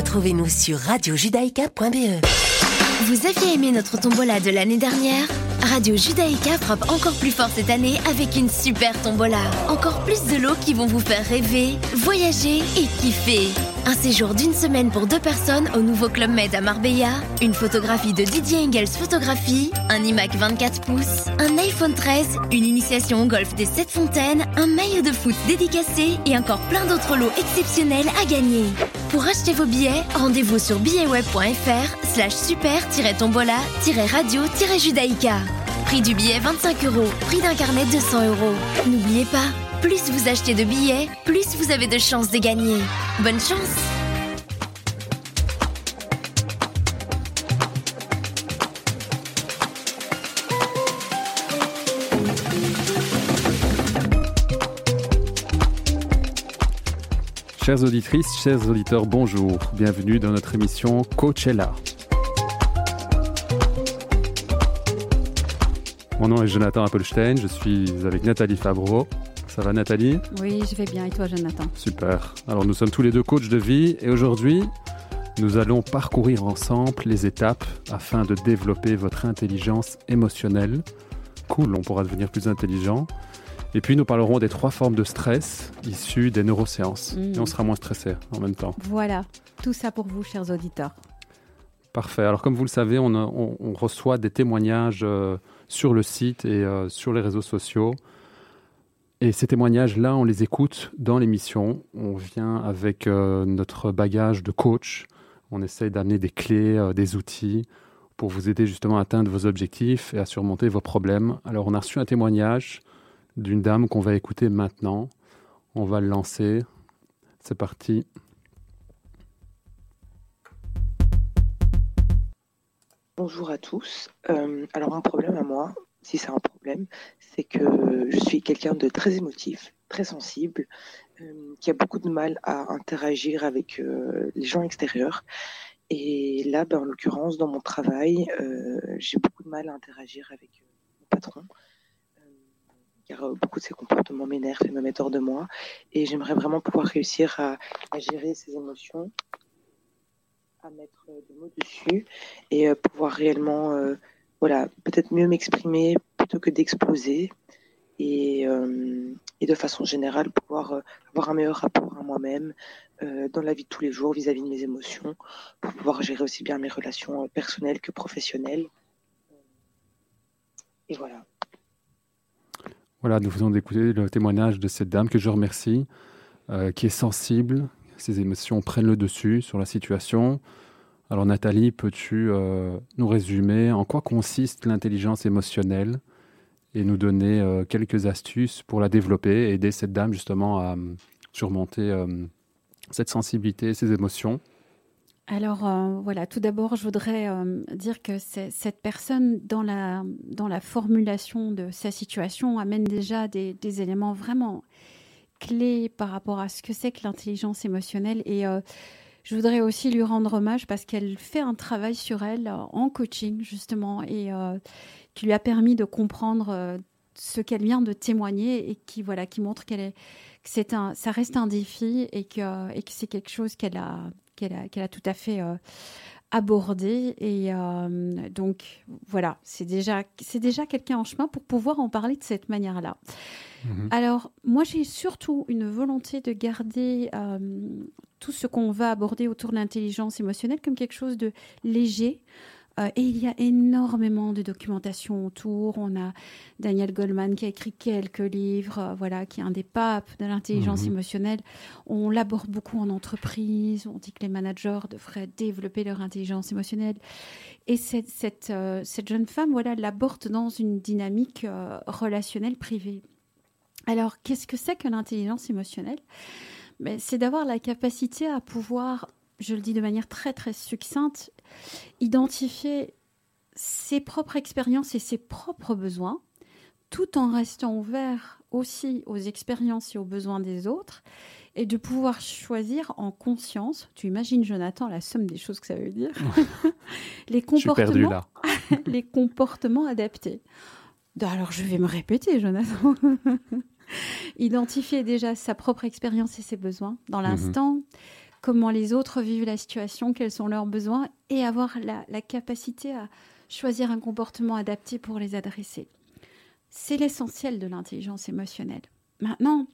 retrouvez-nous sur radiojudaïka.be. Vous aviez aimé notre tombola de l'année dernière? Radio Judaïka frappe encore plus fort cette année avec une super tombola. Encore plus de lots qui vont vous faire rêver, voyager et kiffer. Un séjour d'une semaine pour deux personnes au nouveau Club Med à Marbella, une photographie de Didier Engels Photographie, un iMac 24 pouces, un iPhone 13, une initiation au golf des 7 fontaines, un maillot de foot dédicacé et encore plein d'autres lots exceptionnels à gagner. Pour acheter vos billets, rendez-vous sur billetweb.fr slash super-tombola-radio-judaïka. Prix du billet 25 euros, prix d'un carnet 200 euros. N'oubliez pas, plus vous achetez de billets, plus vous avez de chances de gagner. Bonne chance Chères auditrices, chers auditeurs, bonjour. Bienvenue dans notre émission Coachella. Mon nom est Jonathan Appelstein, je suis avec Nathalie Fabreau. Ça va Nathalie Oui, je vais bien. Et toi Jonathan Super. Alors nous sommes tous les deux coachs de vie et aujourd'hui, nous allons parcourir ensemble les étapes afin de développer votre intelligence émotionnelle. Cool, on pourra devenir plus intelligent. Et puis nous parlerons des trois formes de stress issues des neurosciences. Mm. Et on sera moins stressé en même temps. Voilà, tout ça pour vous, chers auditeurs. Parfait. Alors comme vous le savez, on, a- on- on reçoit des témoignages euh, sur le site et euh, sur les réseaux sociaux. Et ces témoignages-là, on les écoute dans l'émission. On vient avec euh, notre bagage de coach. On essaye d'amener des clés, euh, des outils pour vous aider justement à atteindre vos objectifs et à surmonter vos problèmes. Alors on a reçu un témoignage d'une dame qu'on va écouter maintenant. On va le lancer. C'est parti. Bonjour à tous. Euh, alors mon problème à moi, si c'est un c'est que je suis quelqu'un de très émotif, très sensible, euh, qui a beaucoup de mal à interagir avec euh, les gens extérieurs. Et là, ben, en l'occurrence, dans mon travail, euh, j'ai beaucoup de mal à interagir avec mon patron. Car beaucoup de ses comportements m'énervent et me mettent hors de moi. Et j'aimerais vraiment pouvoir réussir à, gérer ces émotions, à mettre des mots dessus et pouvoir réellement, voilà, peut-être mieux m'exprimer que d'exploser et, euh, et de façon générale pouvoir euh, avoir un meilleur rapport à moi-même euh, dans la vie de tous les jours vis-à-vis de mes émotions pour pouvoir gérer aussi bien mes relations personnelles que professionnelles. Et voilà. Voilà, nous faisons d'écouter le témoignage de cette dame que je remercie, qui est sensible, ses émotions prennent le dessus sur la situation. Alors Nathalie, peux-tu nous résumer en quoi consiste l'intelligence émotionnelle et nous donner euh, quelques astuces pour la développer aider cette dame justement à euh, surmonter euh, cette sensibilité, ces émotions Alors voilà, tout d'abord, je voudrais dire que cette personne, dans la, dans la formulation de sa situation, amène déjà des, des éléments vraiment clés par rapport à ce que c'est que l'intelligence émotionnelle. Et je voudrais aussi lui rendre hommage parce qu'elle fait un travail sur elle euh, en coaching, justement, et euh, qui lui a permis de comprendre euh, ce qu'elle vient de témoigner et qui, voilà, qui montre qu'elle est, que c'est un, ça reste un défi et que, et que c'est quelque chose qu'elle a, qu'elle a, tout à fait abordé. Et euh, donc, voilà, c'est déjà, c'est déjà quelqu'un en chemin pour pouvoir en parler de cette manière-là. Mhm. Alors, moi, j'ai surtout une volonté de garder euh, tout ce qu'on va aborder autour de l'intelligence émotionnelle comme quelque chose de léger. Euh, et il y a énormément de documentation autour. On a Daniel Goldman qui a écrit quelques livres, euh, voilà, qui est un des papes de l'intelligence Mhm. émotionnelle. On l'aborde beaucoup en entreprise. On dit que les managers devraient développer leur intelligence émotionnelle. Et cette, cette, euh, cette jeune femme, voilà, l'aborde dans une dynamique relationnelle privée. Alors, qu'est-ce que c'est que l'intelligence émotionnelle? Ben, C'est d'avoir la capacité à pouvoir, je le dis de manière très très succincte, identifier ses propres expériences et ses propres besoins, tout en restant ouvert aussi aux expériences et aux besoins des autres, et de pouvoir choisir en conscience, tu imagines Jonathan la somme des choses que ça veut dire, les comportements là. les comportements adaptés. Alors, je vais me répéter, Jonathan. Identifier déjà sa propre expérience et ses besoins dans l'instant. Comment les autres vivent la situation, quels sont leurs besoins, et avoir la, capacité à choisir un comportement adapté pour les adresser. C'est l'essentiel de l'intelligence émotionnelle. Maintenant,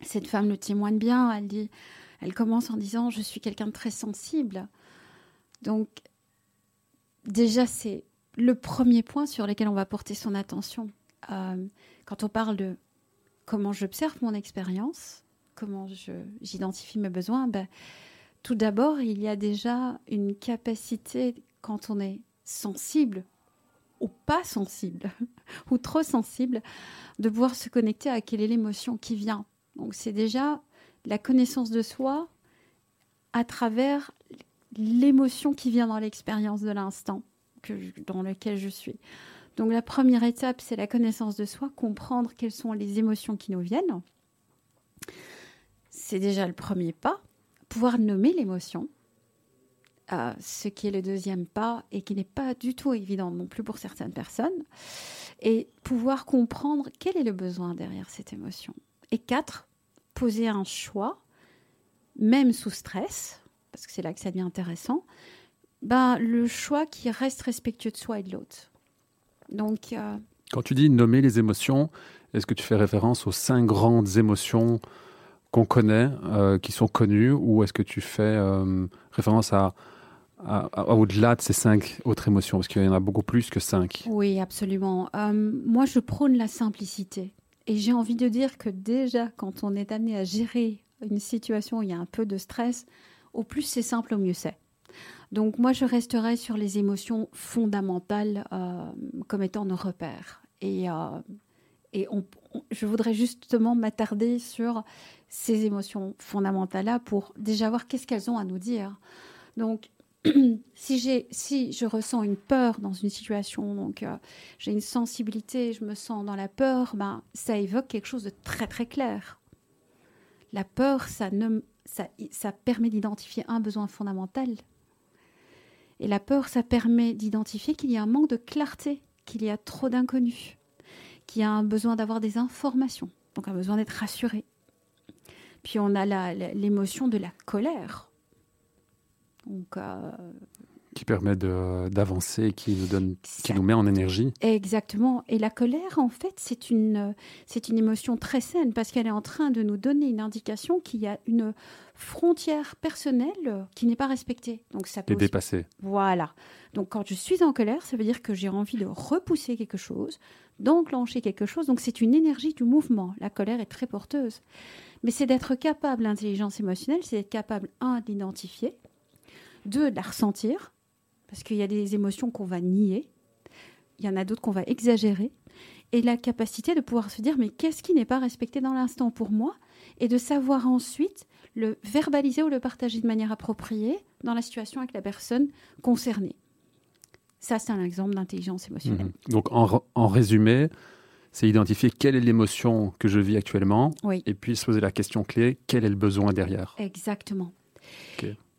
cette femme le témoigne bien, elle dit, elle commence en disant je suis quelqu'un de très sensible. Donc déjà c'est le premier point sur lequel on va porter son attention. Euh, quand on parle de comment j'observe mon expérience, comment j'identifie mes besoins, ben, tout d'abord, il y a déjà une capacité, quand on est sensible ou pas sensible, ou trop sensible, de pouvoir se connecter à quelle est l'émotion qui vient. Donc c'est déjà la connaissance de soi à travers l'émotion qui vient dans l'expérience de l'instant dans lequel je suis. Donc la première étape, c'est la connaissance de soi, comprendre quelles sont les émotions qui nous viennent. C'est déjà le premier pas. Pouvoir nommer l'émotion, euh, ce qui est le deuxième pas et qui n'est pas du tout évident non plus pour certaines personnes. Et pouvoir comprendre quel est le besoin derrière cette émotion. Et quatre, poser un choix, même sous stress, parce que c'est là que ça devient intéressant, ben, le choix qui reste respectueux de soi et de l'autre. Donc, euh, Quand tu dis nommer les émotions, est-ce que tu fais référence aux cinq grandes émotions qu'on connaît, euh, qui sont connues, ou est-ce que tu fais euh, référence à, au-delà de ces cinq autres émotions, parce qu'il y en a beaucoup plus que cinq. Oui, absolument. moi, je prône la simplicité. Et j'ai envie de dire que déjà, quand on est amené à gérer une situation où il y a un peu de stress, au plus c'est simple, au mieux c'est. Donc moi, je resterai sur les émotions fondamentales euh, comme étant nos repères. Et, euh, et je voudrais justement m'attarder sur ces émotions fondamentales-là pour déjà voir qu'est-ce qu'elles ont à nous dire. Donc, si, si je ressens une peur dans une situation, donc euh, j'ai une sensibilité, je me sens dans la peur, ben, ça évoque quelque chose de très très clair. La peur, ça, ça permet d'identifier un besoin fondamental et la peur, ça permet d'identifier qu'il y a un manque de clarté, qu'il y a trop d'inconnus, qu'il y a un besoin d'avoir des informations, donc un besoin d'être rassuré. Puis on a l'émotion de la colère. Donc, euh, qui permet d'avancer, qui nous donne, qui nous met en énergie. Exactement. Et la colère, en fait, c'est une, c'est une émotion très saine parce qu'elle est en train de nous donner une indication qu'il y a une frontière personnelle qui n'est pas respectée. Donc ça peut et dépassée. Voilà. Donc quand je suis en colère, ça veut dire que j'ai envie de repousser quelque chose, d'enclencher quelque chose. Donc c'est une énergie du mouvement. La colère est très porteuse. Mais c'est d'être capable, l'intelligence émotionnelle, c'est d'être capable, un, d'identifier, deux, de la ressentir, parce qu'il y a des émotions qu'on va nier, il y en a d'autres qu'on va exagérer, et la capacité de pouvoir se dire mais qu'est-ce qui n'est pas respecté dans l'instant pour moi, et de savoir ensuite le verbaliser ou le partager de manière appropriée dans la situation avec la personne concernée. Ça, c'est un exemple d'intelligence émotionnelle. Mhm. Donc, en, résumé, c'est identifier quelle est l'émotion que je vis actuellement, et puis se poser la question clé, quel est le besoin derrière? Exactement.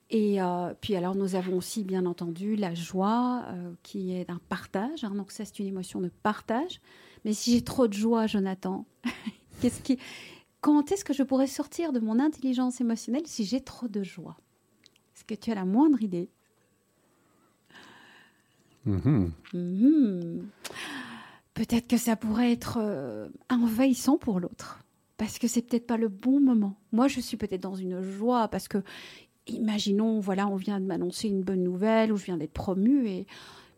Et euh, puis alors nous avons aussi bien entendu la joie euh, qui est un partage. Hein. donc ça c'est une émotion de partage. Mais si j'ai trop de joie, Jonathan, qu'est-ce qui, quand est-ce que je pourrais sortir de mon intelligence émotionnelle si j'ai trop de joie? Est-ce que tu as la moindre idée? Mm-hmm. Mm-hmm. Peut-être que ça pourrait être euh, envahissant pour l'autre parce que c'est peut-être pas le bon moment. Moi, je suis peut-être dans une joie parce que imaginons, voilà, on vient de m'annoncer une bonne nouvelle ou je viens d'être promue et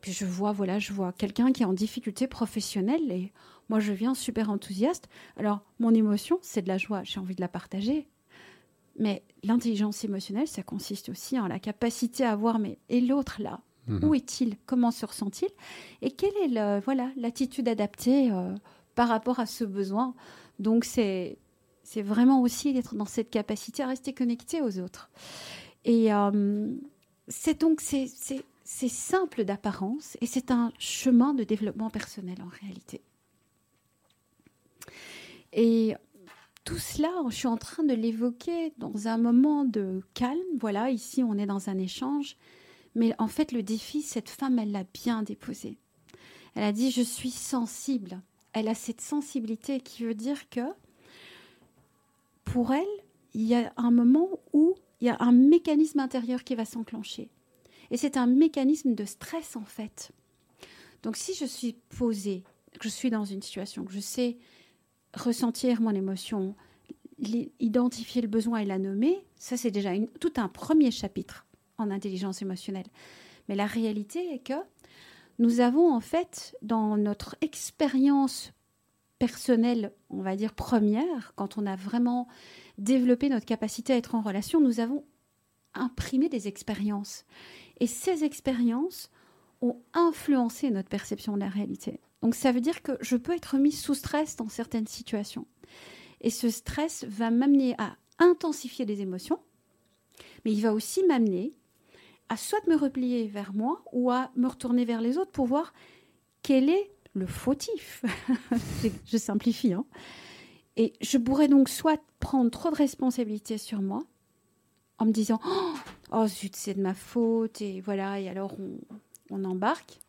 puis je vois, voilà, je vois quelqu'un qui est en difficulté professionnelle et moi je viens super enthousiaste. Alors mon émotion, c'est de la joie, j'ai envie de la partager. Mais l'intelligence émotionnelle, ça consiste aussi en la capacité à voir, mais et l'autre là, mhm. où est-il? Comment se ressent-il? Et quelle est le, voilà l'attitude adaptée euh, par rapport à ce besoin? Donc c'est c'est vraiment aussi d'être dans cette capacité à rester connecté aux autres. Et euh, c'est donc c'est simple d'apparence et c'est un chemin de développement personnel en réalité. Et tout cela, je suis en train de l'évoquer dans un moment de calme. Voilà, ici on est dans un échange. Mais en fait, le défi, cette femme, elle l'a bien déposé. Elle a dit, je suis sensible. Elle a cette sensibilité qui veut dire que pour elle, il y a un moment où il y a un mécanisme intérieur qui va s'enclencher. Et c'est un mécanisme de stress en fait. Donc si je suis posée, que je suis dans une situation, que je sais ressentir mon émotion, identifier le besoin et la nommer, ça c'est déjà tout un premier chapitre en intelligence émotionnelle. Mais la réalité est que nous avons en fait dans notre expérience personnelle, on va dire première, quand on a vraiment développé notre capacité à être en relation, nous avons imprimé des expériences. Et ces expériences ont influencé notre perception de la réalité. Donc ça veut dire que je peux être mis sous stress dans certaines situations. Et ce stress va m'amener à intensifier les émotions, mais il va aussi m'amener à soit me replier vers moi ou à me retourner vers les autres pour voir quel est le fautif. je simplifie. Hein. Et je pourrais donc soit prendre trop de responsabilités sur moi en me disant Oh, oh zut, c'est de ma faute, et voilà, et alors on embarque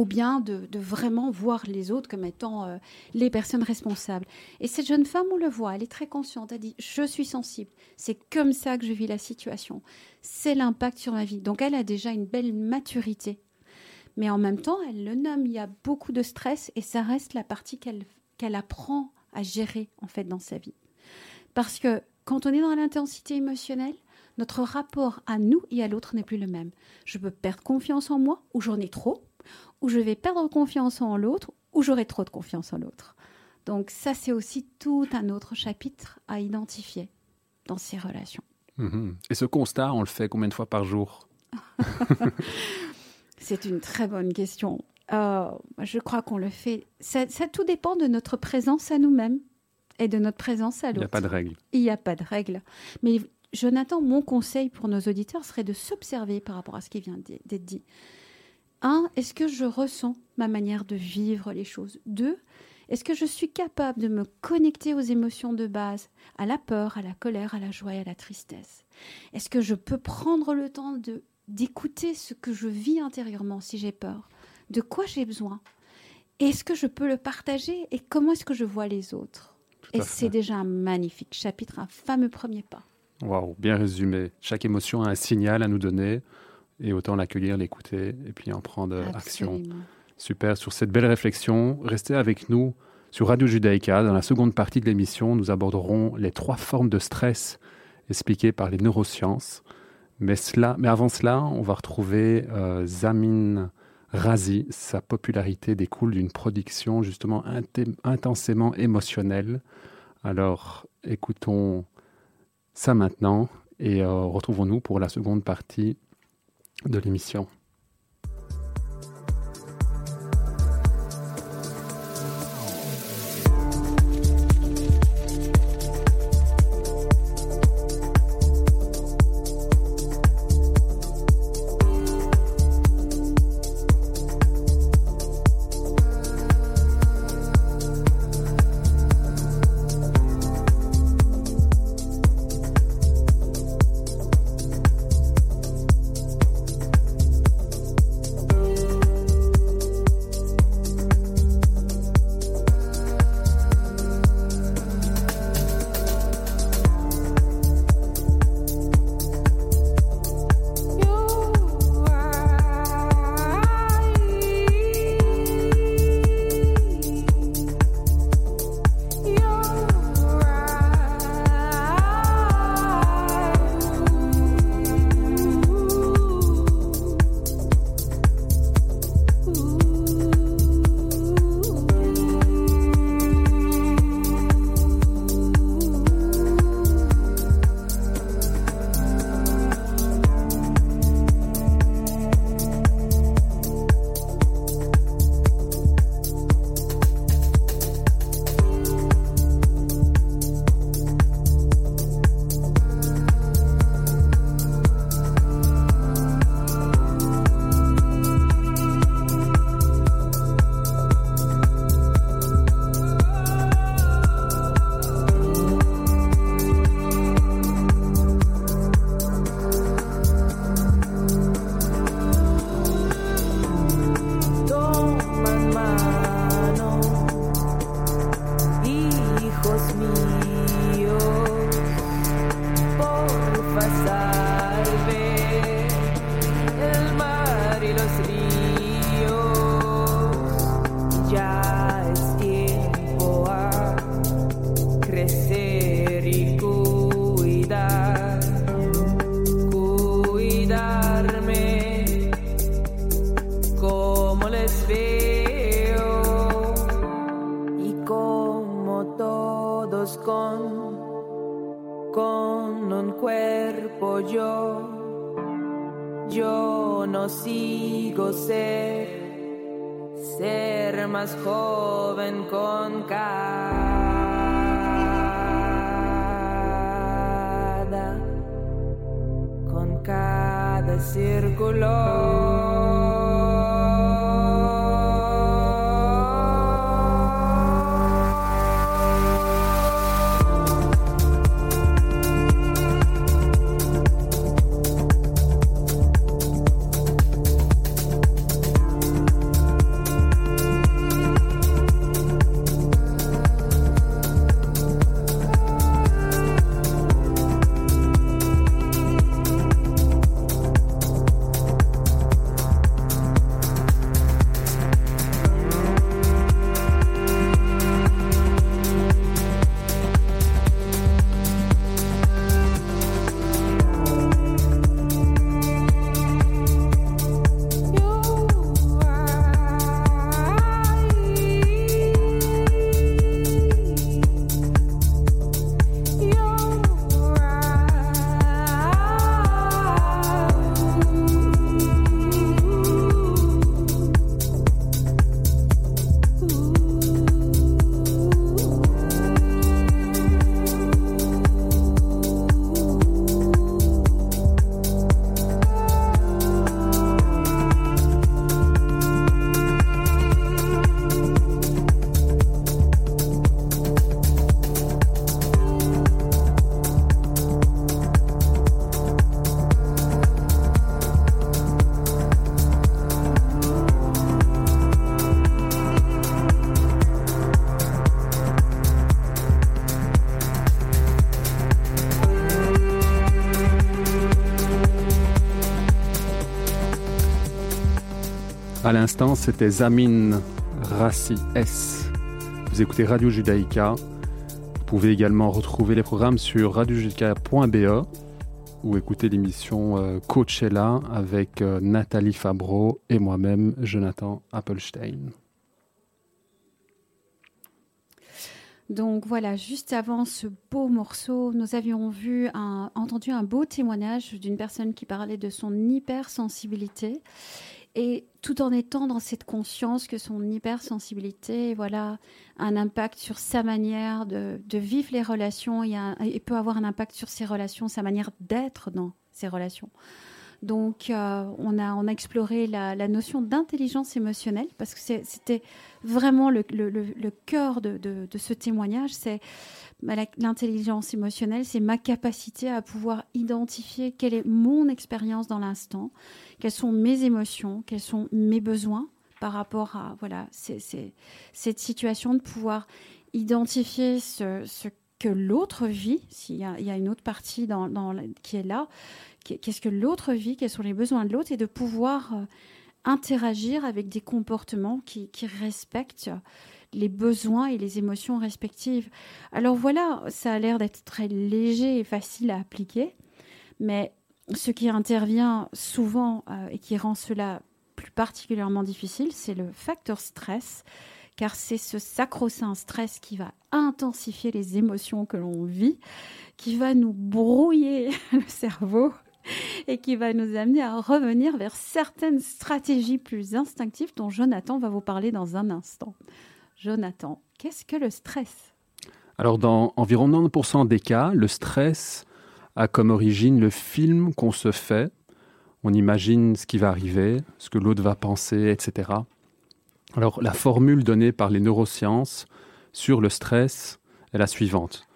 ou bien de, vraiment voir les autres comme étant euh, les personnes responsables. Et cette jeune femme, on le voit, elle est très consciente, elle dit, je suis sensible, c'est comme ça que je vis la situation, c'est l'impact sur ma vie. Donc elle a déjà une belle maturité. Mais en même temps, elle le nomme, il y a beaucoup de stress et ça reste la partie qu'elle qu'elle apprend à gérer en fait dans sa vie. Parce que quand on est dans l'intensité émotionnelle, notre rapport à nous et à l'autre n'est plus le même. Je peux perdre confiance en moi ou j'en ai trop, où je vais perdre confiance en l'autre, ou j'aurai trop de confiance en l'autre. Donc ça, c'est aussi tout un autre chapitre à identifier dans ces relations. Mhm. Et ce constat, on le fait combien de fois par jour? C'est une très bonne question. Euh, je crois qu'on le fait. Ça, ça, tout dépend de notre présence à nous-mêmes et de notre présence à l'autre. Il n'y a pas de règle. Il n'y a pas de règle. Mais Jonathan, mon conseil pour nos auditeurs serait de s'observer par rapport à ce qui vient d'être dit. Un, est-ce que je ressens ma manière de vivre les choses? Deux, est-ce que je suis capable de me connecter aux émotions de base, à la peur, à la colère, à la joie et à la tristesse? Est-ce que je peux prendre le temps de d'écouter ce que je vis intérieurement si j'ai peur De quoi j'ai besoin Est-ce que je peux le partager et comment est-ce que je vois les autres? Et c'est déjà un magnifique chapitre, un fameux premier pas. Waouh, bien résumé. Chaque émotion a un signal à nous donner et autant l'accueillir, l'écouter et puis en prendre action. Super, sur cette belle réflexion, restez avec nous sur Radio Judaïka. Dans la seconde partie de l'émission, nous aborderons les trois formes de stress expliquées par les neurosciences. Mais, cela, mais avant cela, on va retrouver euh, Zamin Razi. Sa popularité découle d'une production justement intensément émotionnelle. Alors écoutons ça maintenant et euh, retrouvons-nous pour la seconde partie de l'émission. Sigo ser, ser más joven con cada, con cada círculo. À l'instant, c'était Zamin Rassi S. Vous écoutez Radio Judaïka. Vous pouvez également retrouver les programmes sur radiojudaïka.be ou écouter l'émission euh, Coachella avec euh, Nathalie Fabreau et moi-même, Jonathan Appelstein. Donc voilà, juste avant ce beau morceau, nous avions vu entendu un beau témoignage d'une personne qui parlait de son hypersensibilité et tout en étant dans cette conscience que son hypersensibilité voilà, un impact sur sa manière de, vivre les relations et, peut avoir un impact sur ses relations, sa manière d'être dans ses relations. Donc, euh, on, a, exploré la, notion d'intelligence émotionnelle parce que c'était vraiment le, cœur de, ce témoignage. C'est bah, l'intelligence émotionnelle, c'est ma capacité à pouvoir identifier quelle est mon expérience dans l'instant quelles sont mes émotions, quels sont mes besoins par rapport à voilà, cette situation de pouvoir identifier ce, que l'autre vit, s'il y, a une autre partie qui est là, qu'est-ce que l'autre vit, quels sont les besoins de l'autre, et de pouvoir euh, interagir avec des comportements qui, respectent les besoins et les émotions respectives. Alors voilà, ça a l'air d'être très léger et facile à appliquer, mais ce qui intervient souvent euh, et qui rend cela plus particulièrement difficile, c'est le facteur stress, car c'est ce sacro-saint stress qui va intensifier les émotions que l'on vit, qui va nous brouiller le cerveau et qui va nous amener à revenir vers certaines stratégies plus instinctives dont Jonathan va vous parler dans un instant. Jonathan, qu'est-ce que le stress? Alors dans environ 90% des cas, le stress a comme origine le film qu'on se fait. On imagine ce qui va arriver, ce que l'autre va penser, etc. Alors la formule donnée par les neurosciences sur le stress est la suivante.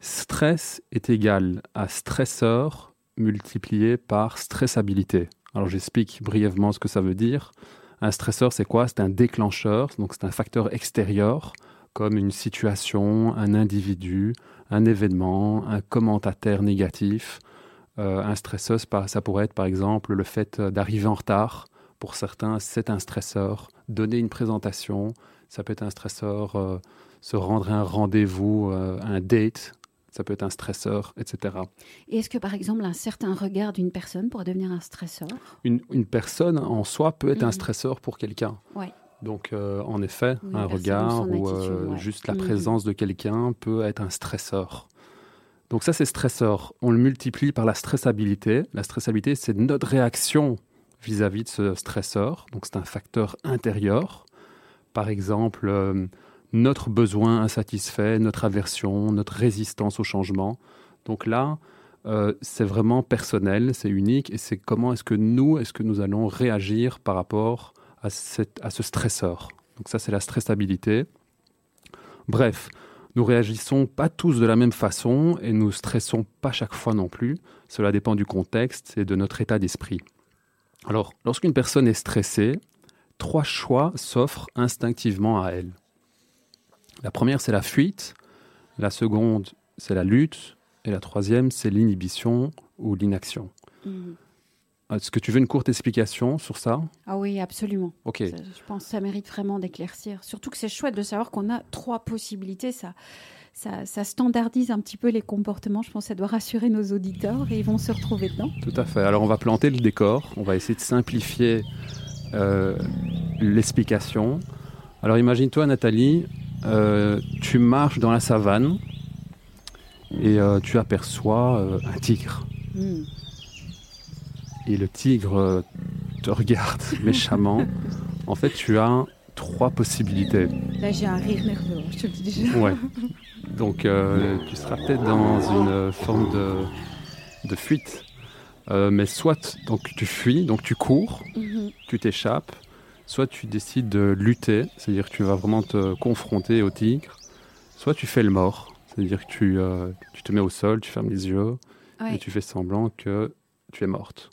Stress est égal à stresseur multiplié par stressabilité. Alors j'explique brièvement ce que ça veut dire. Un stresseur, c'est quoi? C'est un déclencheur, donc c'est un facteur extérieur, comme une situation, un individu, un événement, un commentateur négatif. Euh, un stresseur, ça pourrait être par exemple le fait d'arriver en retard. Pour certains, c'est un stresseur. Donner une présentation, ça peut être un stresseur. Euh, se rendre à un rendez-vous, euh, un date, ça peut être un stresseur, etc. Et est-ce que par exemple un certain regard d'une personne pourrait devenir un stresseur une, une, personne en soi peut être mmh. un mhm. stresseur pour quelqu'un. Ouais. Donc euh, en effet, un regard ou, euh, juste la mmh. présence de quelqu'un peut être un stresseur. Donc ça c'est stresseur. On le multiplie par la stressabilité. La stressabilité c'est notre réaction vis-à-vis -vis de ce stresseur. Donc c'est un facteur intérieur. Par exemple, euh, notre besoin insatisfait, notre aversion, notre résistance au changement. Donc là, euh, c'est vraiment personnel, c'est unique, et c'est comment est-ce que nous, est-ce que nous allons réagir par rapport à, à ce stresseur. Donc ça, c'est la stressabilité. Bref, nous réagissons pas tous de la même façon et nous stressons pas chaque fois non plus. Cela dépend du contexte et de notre état d'esprit. Alors, lorsqu'une personne est stressée, trois choix s'offrent instinctivement à elle. La première, c'est la fuite. La seconde, c'est la lutte. Et la troisième, c'est l'inhibition ou l'inaction. Mhm. Est-ce que tu veux une courte explication sur ça? Ah oui, absolument. Ok. je pense que ça mérite vraiment d'éclaircir. Surtout que c'est chouette de savoir qu'on a trois possibilités. Ça, ça, standardise un petit peu les comportements. Je pense que ça doit rassurer nos auditeurs et ils vont se retrouver dedans. Tout à fait. Alors on va planter le décor. On va essayer de simplifier euh, l'explication. Alors imagine-toi, Nathalie, tu marches dans la savane et euh, tu aperçois euh, un tigre. Hmm. Et le tigre te regarde méchamment. En fait, tu as trois possibilités. Là, j'ai un rire nerveux, je te le dis déjà. Ouais. Donc, tu seras peut-être dans une forme de, de fuite. mais soit donc, tu fuis, donc tu cours, mhm. tu t'échappes, soit tu décides de lutter, c'est-à-dire que tu vas vraiment te confronter au tigre, soit tu fais le mort, c'est-à-dire que tu, euh, tu, te mets au sol, tu fermes les yeux et tu fais semblant que tu es morte.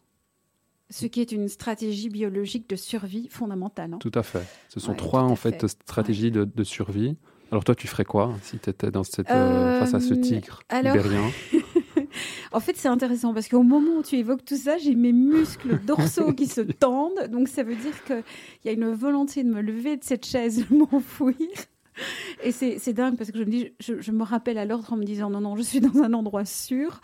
Ce qui est une stratégie biologique de survie fondamentale. Hein. Tout à fait. Ce sont trois en fait stratégies de, de, survie. Alors toi, tu ferais quoi si tu étais dans cette, euh, face à ce euh, tigre alors... En fait, c'est intéressant parce qu'au moment où tu évoques tout ça, j'ai mes muscles dorsaux qui se tendent. Donc, ça veut dire qu'il y a une volonté de me lever de cette chaise, de m'enfouir. Et c'est dingue parce que je me dis, je, me rappelle à l'ordre en me disant non, non, je suis dans un endroit sûr.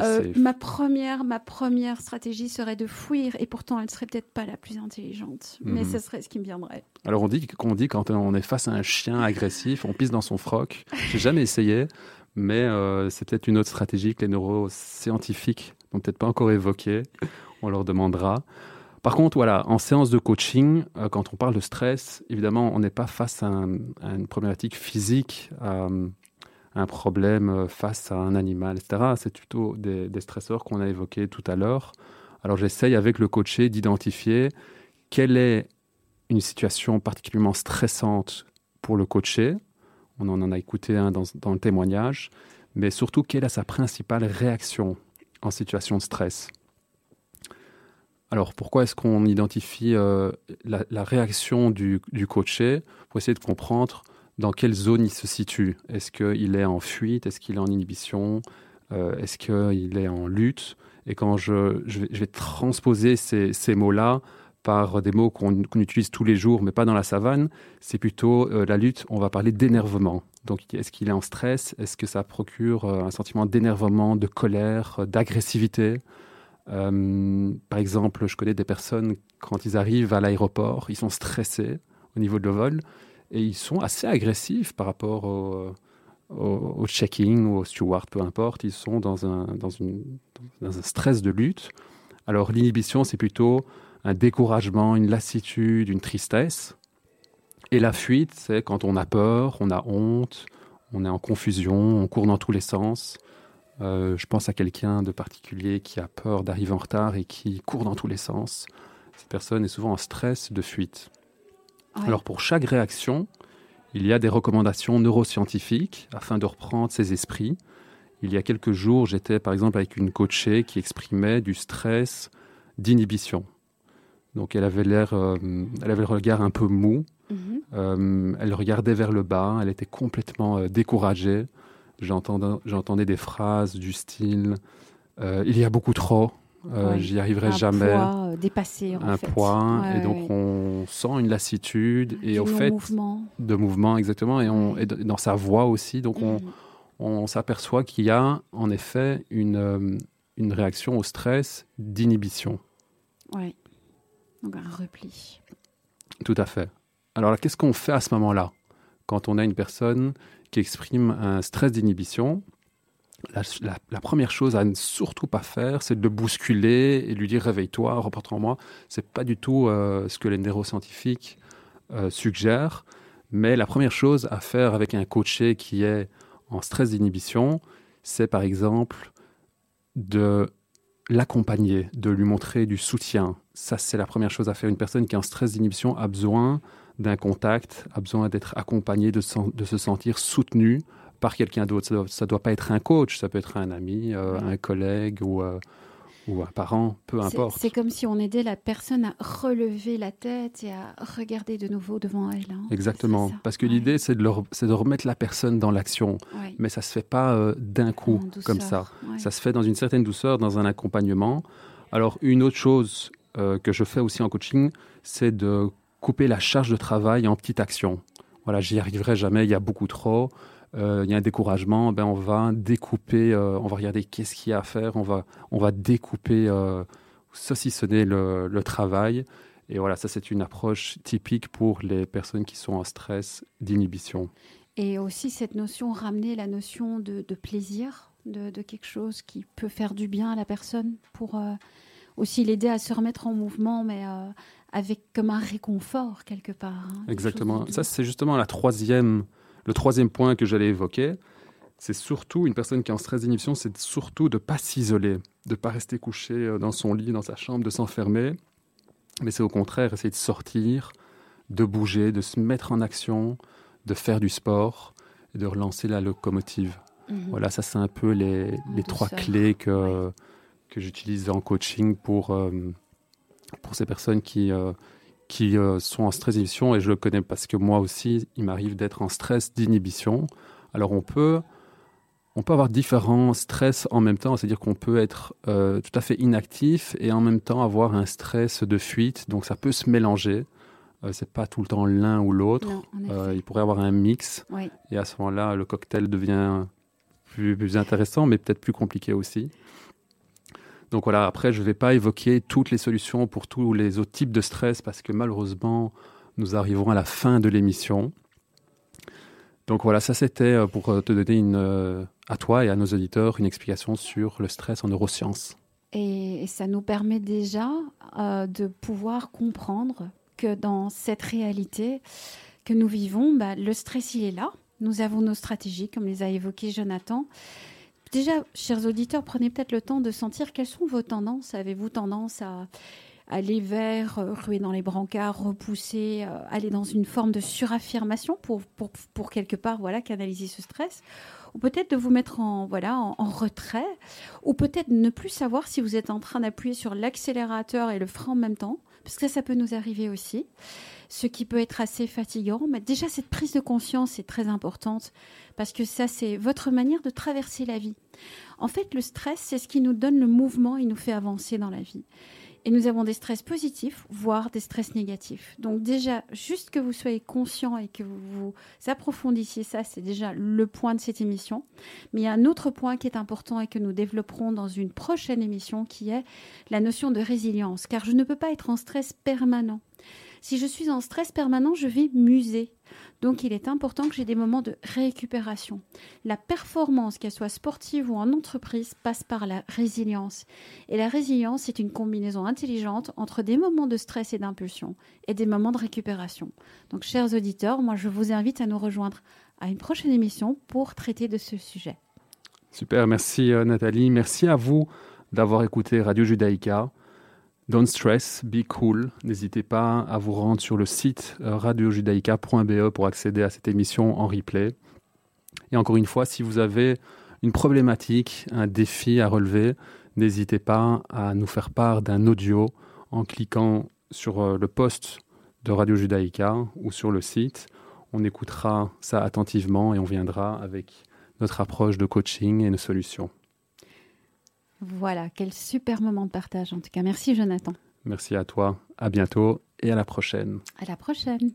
Euh, ma première, ma première stratégie serait de fuir et pourtant elle serait peut-être pas la plus intelligente, mais mhm. ce serait ce qui me viendrait. Alors on dit qu'on dit quand on est face à un chien agressif, on pisse dans son froc. J'ai jamais essayé, mais euh, c'est peut-être une autre stratégie que les neuroscientifiques n'ont peut-être pas encore évoquée. On leur demandera. Par contre, voilà, en séance de coaching, euh, quand on parle de stress, évidemment, on n'est pas face à, une problématique physique, à, un problème euh, face à un animal, etc. C'est plutôt des, des stresseurs qu'on a évoqués tout à l'heure. Alors j'essaye avec le coaché d'identifier quelle est une situation particulièrement stressante pour le coaché, on en a écouté un dans, le témoignage, mais surtout quelle est sa principale réaction en situation de stress? Alors pourquoi est-ce qu'on identifie euh, la, réaction du, coaché pour essayer de comprendre dans quelle zone il se situe? Est-ce qu'il est en fuite? Est-ce qu'il est en inhibition? Euh, Est-ce qu'il est en lutte? Et quand je, vais, transposer ces mots-là par des mots qu'on utilise tous les jours, mais pas dans la savane. C'est plutôt euh, la lutte, on va parler d'énervement. Donc, est-ce qu'il est en stress? Est-ce que ça procure euh, un sentiment d'énervement, de colère, euh, d'agressivité? Par exemple, je connais des personnes, quand ils arrivent à l'aéroport, ils sont stressés au niveau de le vol et ils sont assez agressifs par rapport au, au, checking ou au steward, peu importe. Ils sont dans un stress de lutte. Alors, l'inhibition, c'est plutôt un découragement, une lassitude, une tristesse. Et la fuite, c'est quand on a peur, on a honte, on est en confusion, on court dans tous les sens. Euh, je pense à quelqu'un de particulier qui a peur d'arriver en retard et qui court dans tous les sens. Cette personne est souvent en stress de fuite. Alors pour chaque réaction, il y a des recommandations neuroscientifiques afin de reprendre ses esprits. Il y a quelques jours, j'étais par exemple avec une coachée qui exprimait du stress d'inhibition. Donc elle avait l'air, euh, elle avait le regard un peu mou. Mhm. Euh, elle regardait vers le bas. Elle était complètement euh, découragée. J'entendais, des phrases du style "Il y a beaucoup trop", euh, Ouais. j'y arriverai un jamais. poids euh, dépassé, en un fait. poids, Ouais, et donc ouais. on sent une lassitude, et Du au fait, non-mouvement. de mouvement exactement, et, on, dans sa voix aussi, donc on, Mhm. on s'aperçoit qu'il y a en effet une, euh, une réaction au stress d'inhibition. Ouais. Donc un repli. Tout à fait. Alors qu'est-ce qu'on fait à ce moment-là quand on a une personne qui exprime un stress d'inhibition? La, la- la première chose à ne surtout pas faire, c'est de le bousculer et lui dire réveille-toi, reporte en moi. C'est pas du tout euh, ce que les neuroscientifiques euh, suggèrent. Mais la première chose à faire avec un coaché qui est en stress d'inhibition, c'est par exemple de l'accompagner, de lui montrer du soutien. Ça, c'est la première chose à faire. Une personne qui est en stress d'inhibition a besoin d'un contact, a besoin d'être accompagné, de, se sentir soutenu par quelqu'un d'autre. Ça doit, ça doit pas être un coach, ça peut être un ami, euh, un collègue ou, euh, ou un parent, peu C'est- importe. C'est comme si on aidait la personne à relever la tête et à regarder de nouveau devant elle. hein. Exactement. Parce que Ouais. l'idée, c'est de, remettre la personne dans l'action. Ouais. Mais ça se fait pas euh, d'un coup, comme ça. ouais. Ça se fait dans une certaine douceur, dans un accompagnement. Alors, une autre chose euh, que je fais aussi en coaching, c'est de couper la charge de travail en petites actions. Voilà, j'y arriverai jamais, il y a beaucoup trop. Euh, il y a un découragement, ben on va découper, euh, on va regarder qu'est-ce qu'il y a à faire, on va, on va découper, euh, saucissonner le, le travail. Et voilà, ça c'est une approche typique pour les personnes qui sont en stress d'inhibition. Et aussi cette notion, ramener la notion de, de plaisir, de, de quelque chose qui peut faire du bien à la personne pour euh, aussi l'aider à se remettre en mouvement, mais euh, avec comme un réconfort quelque part. hein, Exactement. Ça, c'est justement la troisième, le troisième point que j'allais évoquer. C'est surtout une personne qui est en stress d'inhibition, c'est surtout de ne pas s'isoler, de ne pas rester couché euh, dans son lit, dans sa chambre, de s'enfermer. Mais c'est au contraire essayer de sortir, de bouger, de se mettre en action, de faire du sport et de relancer la locomotive. Mhm. Voilà, ça c'est un peu les, les trois clés que, Ouais. que j'utilise en coaching pour, euh, pour ces personnes qui, euh, qui euh, sont en stress d'inhibition. Et je le connais parce que moi aussi, il m'arrive d'être en stress d'inhibition. Alors on peut, on peut avoir différents stress en même temps, c'est-à-dire qu'on peut être euh, tout à fait inactif et en même temps avoir un stress de fuite. Donc ça peut se mélanger. Euh, c'est pas tout le temps l'un ou l'autre. Euh, il pourrait y avoir un mix. Oui. Et à ce moment-là, le cocktail devient plus, plus intéressant, mais peut-être plus compliqué aussi. Donc voilà, après, je ne vais pas évoquer toutes les solutions pour tous les autres types de stress parce que malheureusement, nous arriverons à la fin de l'émission. Donc voilà, ça c'était euh, pour euh, te donner une, euh, à toi et à nos auditeurs une explication sur le stress en neurosciences. Et, ça nous permet déjà de pouvoir comprendre que dans cette réalité que nous vivons, bah, le stress, il est là. Nous avons nos stratégies, comme les a évoquées Jonathan. Déjà, chers auditeurs, prenez peut-être le temps de sentir quelles sont vos tendances. Avez-vous tendance à aller vers, euh, ruer dans les brancards, repousser, euh, aller dans une forme de suraffirmation pour, quelque part voilà, canaliser ce stress? Ou peut-être de vous mettre en, voilà, en retrait, ou peut-être ne plus savoir si vous êtes en train d'appuyer sur l'accélérateur et le frein en même temps, parce que ça, ça peut nous arriver aussi, ce qui peut être assez fatigant. Mais déjà, cette prise de conscience est très importante, parce que ça, c'est votre manière de traverser la vie. En fait, le stress, c'est ce qui nous donne le mouvement, il nous fait avancer dans la vie. Et nous avons des stress positifs, voire des stress négatifs. Donc déjà, juste que vous soyez conscient et que vous, vous approfondissiez ça, c'est déjà le point de cette émission. Mais il y a un autre point qui est important et que nous développerons dans une prochaine émission, qui est la notion de résilience. Car je ne peux pas être en stress permanent. Si je suis en stress permanent, je vais muser. Donc il est important que j'ai des moments de récupération. La performance, qu'elle soit sportive ou en entreprise, passe par la résilience. Et la résilience, c'est une combinaison intelligente entre des moments de stress et d'impulsion et des moments de récupération. Donc chers auditeurs, moi je vous invite à nous rejoindre à une prochaine émission pour traiter de ce sujet. Super, merci euh, Nathalie. Merci à vous d'avoir écouté Radio Judaïka. Don't stress, be cool. N'hésitez pas à vous rendre sur le site euh, radiojudaïka.be pour accéder à cette émission en replay. Et encore une fois, si vous avez une problématique, un défi à relever, n'hésitez pas à nous faire part d'un audio en cliquant sur euh, le post de Radio Judaïka ou sur le site. On écoutera ça attentivement et on viendra avec notre approche de coaching et nos solutions. Voilà, quel super moment de partage en tout cas. Merci Jonathan. Merci à toi, à bientôt et à la prochaine. À la prochaine.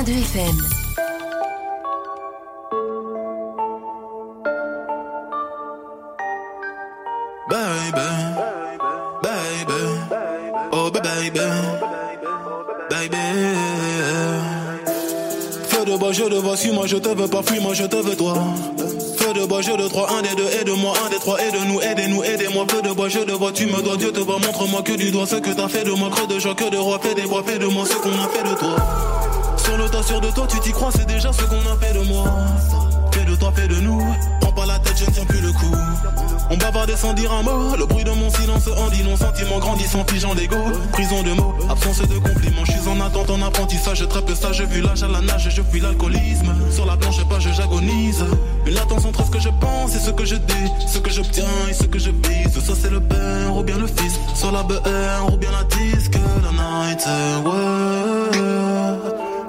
90.2 FM. Oh. Feu de je te vois, suis-moi, je te veux pas, fuis-moi, je te veux toi. Feu de bois, je de trois, un des deux, aide-moi, un des trois, aide-nous, aidez-nous, aidez-moi. Feu de bois, je te vois, tu me dois, Dieu te voit, montre-moi que du doigt ce que t'as fait de moi, creux de joie, que de roi, fais des bois, fais de moi ce qu'on a fait de toi. Tas, sûr de toi, tu t'y crois, c'est déjà ce qu'on a fait de moi. Fais de toi, fais de nous. Prends pas la tête, je ne tiens plus le coup. On bavardait sans dire un mot. Le bruit de mon silence en dit non. Sentiment grandissant, figeant d'ego. Prison de mots, absence de compliments. Je suis en attente, en apprentissage. Très peu sage, vu l'âge à la nage. Je fuis l'alcoolisme. Sur la planche, pas, je j'agonise. Une latence entre ce que je pense et ce que je dis. Ce que j'obtiens et ce que je vise. Ça, c'est le père ou bien le fils. Sur la BR ou bien la disque. La night, ouais.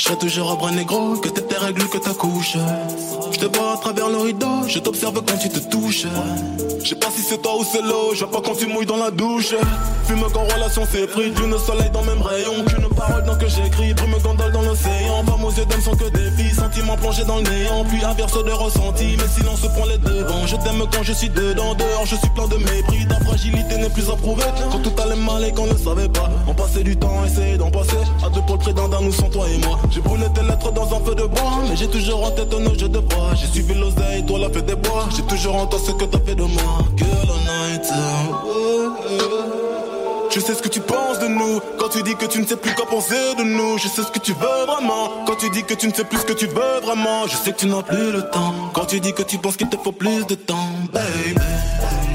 je serai toujours à bras négro, que t'es tes règles, que ta couche. Je te vois à travers le rideau, je t'observe quand tu te touches. Je sais pas si c'est toi ou c'est l'eau, je vois pas quand tu mouilles dans la douche. Fume quand relation s'est pris, d'une soleil dans même rayon. Qu'une parole dans que j'écris, brume gondole dans l'océan. Femmes aux yeux d'homme sont que des filles, sentiments plongés dans le néant. Puis inverse de ressenti, mais silence prend les devants. Je t'aime quand je suis dedans, dehors je suis plein de mépris. Ta fragilité n'est plus approuvée. Quand tout allait mal et qu'on ne savait pas, on passait du temps, essayer d'en passer. À deux pour le près d'un nous sont toi et moi. J'ai brûlé tes lettres dans un feu de bois, mais j'ai toujours en tête nos jeux de bois. J'ai suivi l'oseille, toi la fée des bois. J'ai toujours en toi ce que t'as fait de moi. Girl on night, Je sais ce que tu penses de nous. Quand tu dis que tu ne sais plus quoi penser de nous. Je sais ce que tu veux vraiment. Quand tu dis que tu ne sais plus ce que tu veux vraiment. Je sais que tu n'as plus le temps. Quand tu dis que tu penses qu'il te faut plus de temps Baby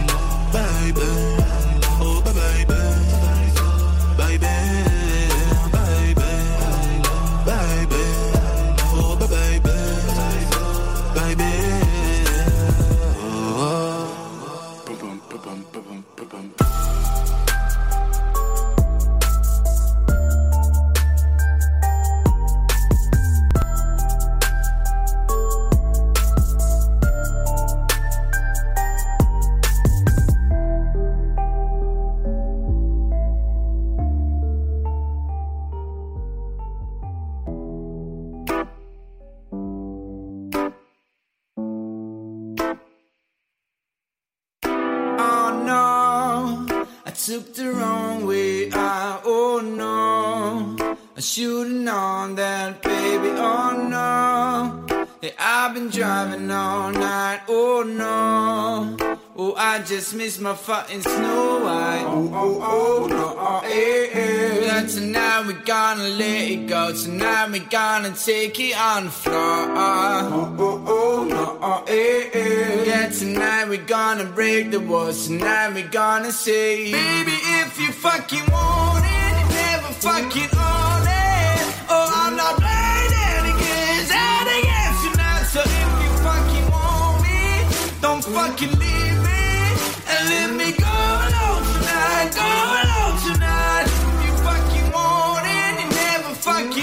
took the wrong way. I, oh no, I should've known that, baby. Oh no, yeah, I've been driving all night. Oh no, oh I just missed my fucking snow white. Oh oh oh no, oh eh eh. Yeah, tonight we gonna let it go. Tonight we gonna take it on the floor. Oh oh on air. Yeah, tonight we gonna break the walls. Tonight we gonna say, baby, if you fucking want it, never fucking own it. Oh, I'm not.